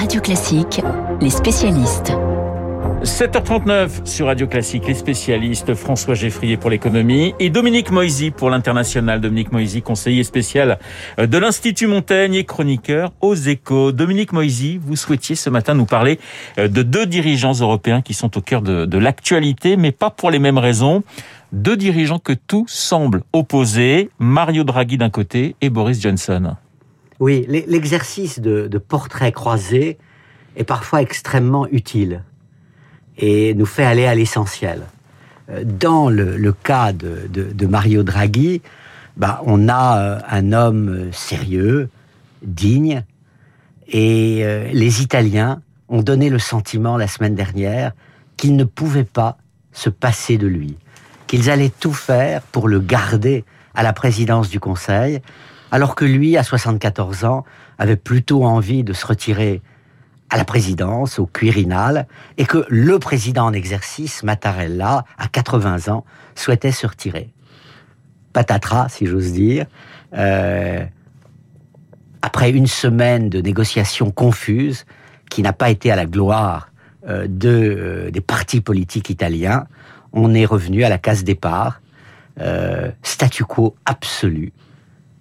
Radio Classique, les spécialistes. 7h39 sur Radio Classique, les spécialistes François Geffrier pour l'économie et Dominique Moisy pour l'international. Dominique Moisy, conseiller spécial de l'Institut Montaigne et chroniqueur aux échos. Dominique Moisy, vous souhaitiez ce matin nous parler de deux dirigeants européens qui sont au cœur de l'actualité, mais pas pour les mêmes raisons. Deux dirigeants que tout semble opposer, Mario Draghi d'un côté et Boris Johnson. Oui, l'exercice de, de portrait croisé est parfois extrêmement utile et nous fait aller à l'essentiel. Euh, dans le, cas de, Mario Draghi, bah, on a euh, un homme sérieux, digne, et euh, les Italiens ont donné le sentiment la semaine dernière qu'ils ne pouvaient pas se passer de lui, qu'ils allaient tout faire pour le garder à la présidence du Conseil, alors que lui, à 74 ans, avait plutôt envie de se retirer à la présidence, au Quirinal, et que le président en exercice, Mattarella, à 80 ans, souhaitait se retirer. Patatras, si j'ose dire. Euh, après une semaine de négociations confuses, qui n'a pas été à la gloire euh, euh, des partis politiques italiens, on est revenu à la case départ, statu quo absolu.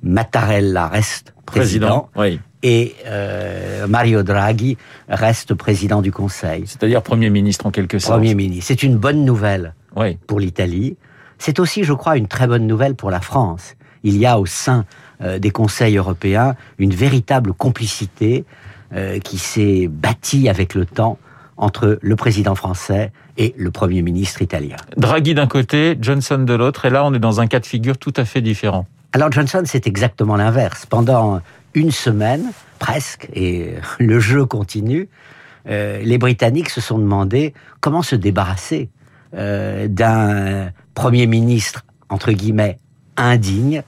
Mattarella reste président, président oui et euh, Mario Draghi reste président du Conseil. C'est-à-dire Premier ministre en quelque sorte. Premier ministre. C'est une bonne nouvelle oui. pour l'Italie. C'est aussi, je crois, une très bonne nouvelle pour la France. Il y a au sein euh, des conseils européens une véritable complicité euh, qui s'est bâtie avec le temps entre le président français et le Premier ministre italien. Draghi d'un côté, Johnson de l'autre, et là on est dans un cas de figure tout à fait différent. Alors Johnson, c'est exactement l'inverse. Pendant une semaine, presque, et le jeu continue, euh, les Britanniques se sont demandé comment se débarrasser euh, d'un Premier ministre, entre guillemets, indigne,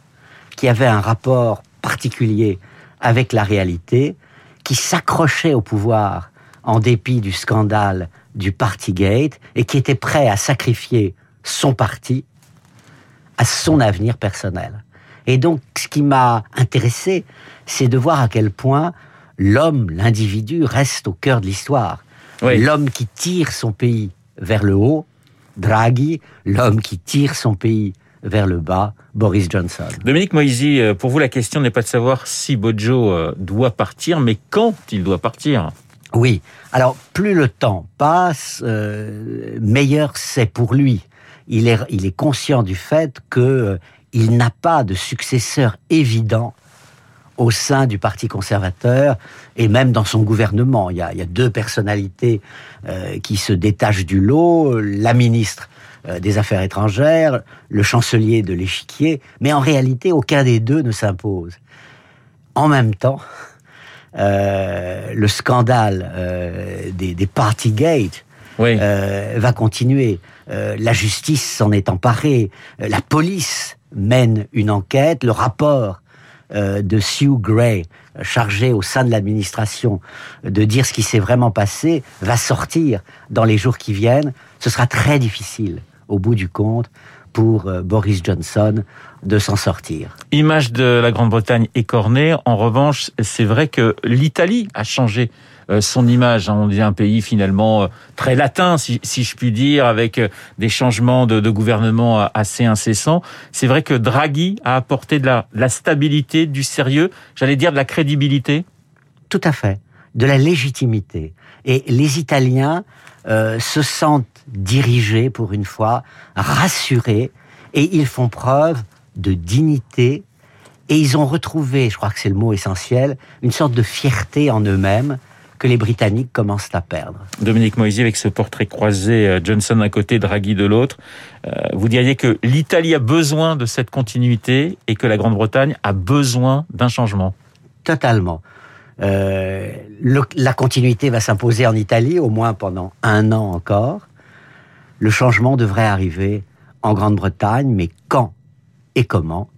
qui avait un rapport particulier avec la réalité, qui s'accrochait au pouvoir en dépit du scandale du Partygate et qui était prêt à sacrifier son parti à son avenir personnel. Et donc, ce qui m'a intéressé, c'est de voir à quel point l'homme, l'individu, reste au cœur de l'histoire. Oui. L'homme qui tire son pays vers le haut, Draghi, l'homme qui tire son pays vers le bas, Boris Johnson. Dominique Moisy, pour vous, la question n'est pas de savoir si Bojo doit partir, mais quand il doit partir. Oui. Alors, plus le temps passe, euh, meilleur c'est pour lui. Il est, il est conscient du fait que euh, il n'a pas de successeur évident au sein du Parti conservateur et même dans son gouvernement. Il y a, deux personnalités euh, qui se détachent du lot, la ministre euh, des Affaires étrangères, le chancelier de l'échiquier, mais en réalité, aucun des deux ne s'impose. En même temps, euh, le scandale des, des Partygate euh, va continuer. Euh, la justice s'en est emparée, la police mène une enquête, le rapport euh, de Sue Gray, chargé au sein de l'administration de dire ce qui s'est vraiment passé, va sortir dans les jours qui viennent. Ce sera très difficile, au bout du compte, pour euh, Boris Johnson de s'en sortir. Image de la Grande-Bretagne écornée. En revanche, c'est vrai que l'Italie a changé euh, son image. On dit un pays finalement euh, très latin, si, si je puis dire, avec des changements de, de gouvernement assez incessants. C'est vrai que Draghi a apporté de la, de la stabilité, du sérieux, j'allais dire de la crédibilité. Tout à fait, de la légitimité. Et les Italiens euh, se sentent dirigés pour une fois, rassurés, et ils font preuve de dignité, et ils ont retrouvé, je crois que c'est le mot essentiel, une sorte de fierté en eux-mêmes que les Britanniques commencent à perdre. Dominique Moisy, avec ce portrait croisé, Johnson d'un côté, Draghi de l'autre, euh, vous diriez que l'Italie a besoin de cette continuité et que la Grande-Bretagne a besoin d'un changement Totalement. Euh, le, la continuité va s'imposer en Italie, au moins pendant un an encore. Le changement devrait arriver en Grande-Bretagne, mais quand et comment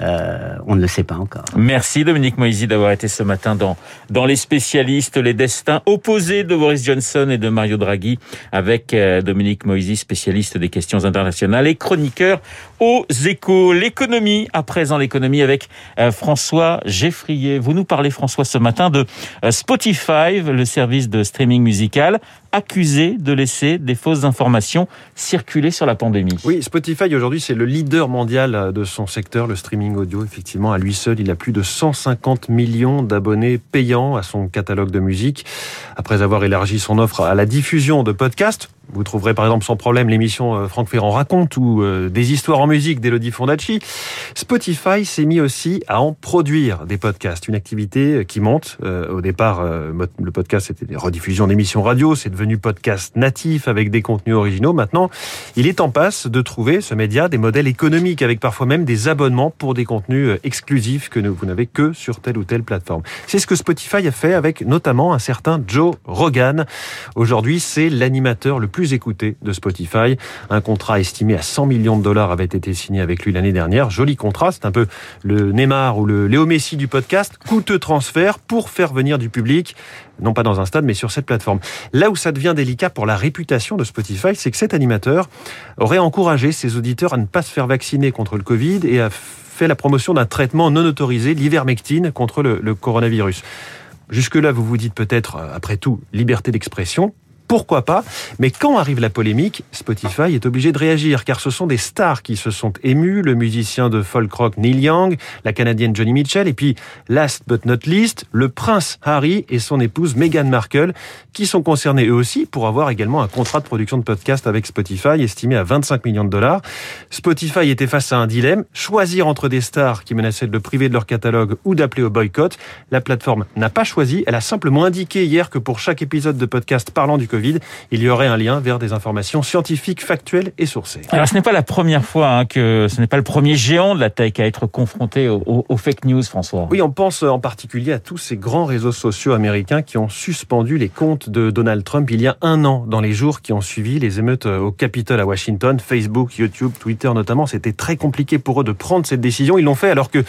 euh, on ne le sait pas encore. Merci Dominique Moisy d'avoir été ce matin dans, dans Les spécialistes, les destins opposés de Boris Johnson et de Mario Draghi avec euh, Dominique Moisy, spécialiste des questions internationales et chroniqueur aux échos. L'économie, à présent l'économie avec euh, François Geffrier. Vous nous parlez François ce matin de Spotify, le service de streaming musical accusé de laisser des fausses informations circuler sur la pandémie. Oui, Spotify aujourd'hui c'est le leader mondial de son secteur, le streaming audio. Effectivement, à lui seul, il a plus de 150 millions d'abonnés payants à son catalogue de musique. Après avoir élargi son offre à la diffusion de podcasts, vous trouverez par exemple sans problème l'émission euh, Franck Ferrand raconte ou euh, des histoires en musique d'Elodie Fondacci. Spotify s'est mis aussi à en produire des podcasts, une activité euh, qui monte. Au départ, le podcast c'était des rediffusions d'émissions radio, c'est devenu podcast natif avec des contenus originaux. Maintenant, il est en passe de trouver ce média des modèles économiques avec parfois même des abonnements pour des contenus exclusifs que vous n'avez que sur telle ou telle plateforme. C'est ce que Spotify a fait avec notamment un certain Joe Rogan. Aujourd'hui, c'est l'animateur le plus plus de Spotify. Un contrat estimé à 100 millions de dollars avait été signé avec lui l'année dernière. Joli contrat, c'est un peu le Neymar ou le Léo Messi du podcast. Coûteux transfert pour faire venir du public non pas dans un stade, mais sur cette plateforme. Là où ça devient délicat pour la réputation de Spotify, c'est que cet animateur aurait encouragé ses auditeurs à ne pas se faire vacciner contre le Covid et a fait la promotion d'un traitement non autorisé, l'ivermectine, contre le, le coronavirus. Jusque-là, vous vous dites peut-être, après tout, liberté d'expression pourquoi pas Mais quand arrive la polémique, Spotify est obligé de réagir, car ce sont des stars qui se sont émus, le musicien de folk rock Neil Young, la canadienne Johnny Mitchell, et puis, last but not least, le prince Harry et son épouse Meghan Markle, qui sont concernés eux aussi pour avoir également un contrat de production de podcast avec Spotify, estimé à 25 millions de dollars. Spotify était face à un dilemme, choisir entre des stars qui menaçaient de le priver de leur catalogue ou d'appeler au boycott. La plateforme n'a pas choisi, elle a simplement indiqué hier que pour chaque épisode de podcast parlant du il y aurait un lien vers des informations scientifiques, factuelles et sourcées. Alors ce n'est pas la première fois hein, que ce n'est pas le premier géant de la tech à être confronté aux, fake news, François. Oui, on pense en particulier à tous ces grands réseaux sociaux américains qui ont suspendu les comptes de Donald Trump il y a un an, dans les jours qui ont suivi les émeutes au Capitole à Washington, Facebook, YouTube, Twitter notamment. C'était très compliqué pour eux de prendre cette décision. Ils l'ont fait alors que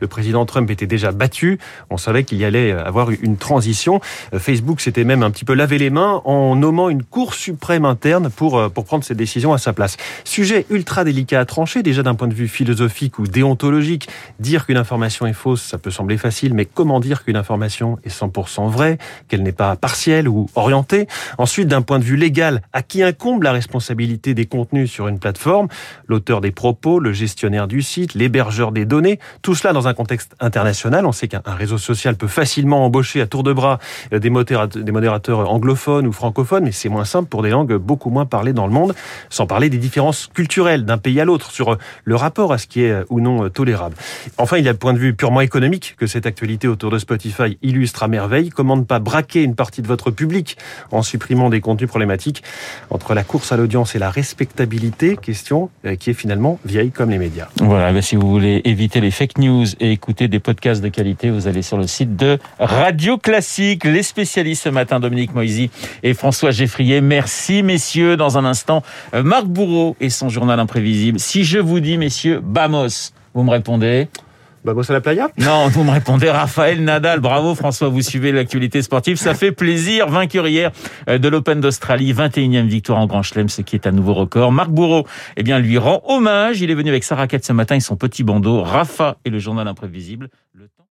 le président Trump était déjà battu. On savait qu'il y allait avoir une transition. Facebook s'était même un petit peu lavé les mains en nommant une Cour suprême interne pour, euh, pour prendre cette décision à sa place. Sujet ultra délicat à trancher, déjà d'un point de vue philosophique ou déontologique. Dire qu'une information est fausse, ça peut sembler facile, mais comment dire qu'une information est 100% vraie, qu'elle n'est pas partielle ou orientée? Ensuite, d'un point de vue légal, à qui incombe la responsabilité des contenus sur une plateforme? L'auteur des propos, le gestionnaire du site, l'hébergeur des données, tout cela dans un contexte international. On sait qu'un réseau social peut facilement embaucher à tour de bras euh, des modérateurs anglophones ou francophones mais c'est moins simple pour des langues beaucoup moins parlées dans le monde, sans parler des différences culturelles d'un pays à l'autre sur euh, le rapport à ce qui est euh, ou non euh, tolérable. Enfin, il y a le point de vue purement économique que cette actualité autour de Spotify illustre à merveille. Comment ne pas braquer une partie de votre public en supprimant des contenus problématiques entre la course à l'audience et la respectabilité, question qui est finalement vieille comme les médias. Voilà, ben si vous voulez éviter les fake news et écouter des podcasts de qualité, vous allez sur le site de Radio Classique. Les spécialistes ce matin, Dominique Moisy et François François Geffrier. Merci, messieurs. Dans un instant, euh, Marc Bourreau et son journal imprévisible. Si je vous dis, messieurs, Bamos, vous me répondez? Bamos à la playa? Non, vous me répondez Raphaël Nadal. Bravo François, vous suivez l'actualité sportive. Ça fait plaisir. Vainqueur hier euh, de l'Open d'Australie, 21e victoire en Grand Chelem, ce qui est un nouveau record. Marc Bourreau, eh bien, lui rend hommage. Il est venu avec sa raquette ce matin et son petit bandeau. Rafa et le journal imprévisible. Le temps